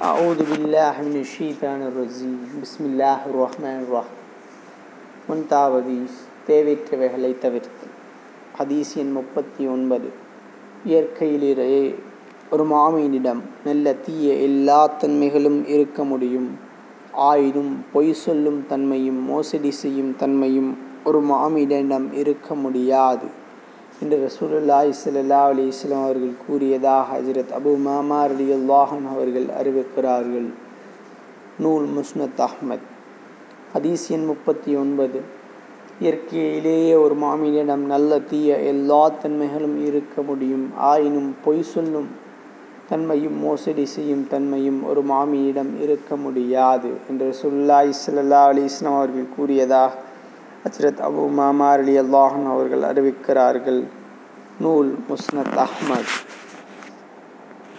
أعوذ بالله من الشيطان الرجيم بسم الله الرحمن الرحيم முன்தாவது தேவையற்றவைகளை தவிர்த்து ஹதீஸ் எண் முப்பத்தி ஒன்பது இயற்கையிலேயே ஒரு மாமீனிடம் நல்ல தீய எல்லா தன்மைகளும் இருக்க முடியும் ஆயினும் பொய் சொல்லும் தன்மையும் மோசடி செய்யும் தன்மையும் ஒரு மாமீனிடம் இருக்க முடியாது என்று ரசூலுல்லாஹி ஸல்லல்லாஹு அலி இஸ்லாம் அவர்கள் கூறியதாக ஹஜரத் அபு மாமா ரலியல்லாஹன் அவர்கள் அறிவிக்கிறார்கள். நூல் முஸ்னத் அஹ்மத். ஹதீஸ் எண் முப்பத்தி ஒன்பது. இயற்கையிலேயே ஒரு மாமியிடம் நல்ல தீய எல்லா தன்மைகளும் இருக்க முடியும். ஆயினும் பொய் சொல்லும் தன்மையும் மோசடி செய்யும் தன்மையும் ஒரு மாமியிடம் இருக்க முடியாது என்று சுல்லாய் அலி இஸ்லாம் அவர்கள் கூறியதாக ஹஜரத் அபு மாமா அலி அல்லாஹன் அவர்கள் அறிவிக்கிறார்கள். நூல் முஸ்னத் அஹ்மத்.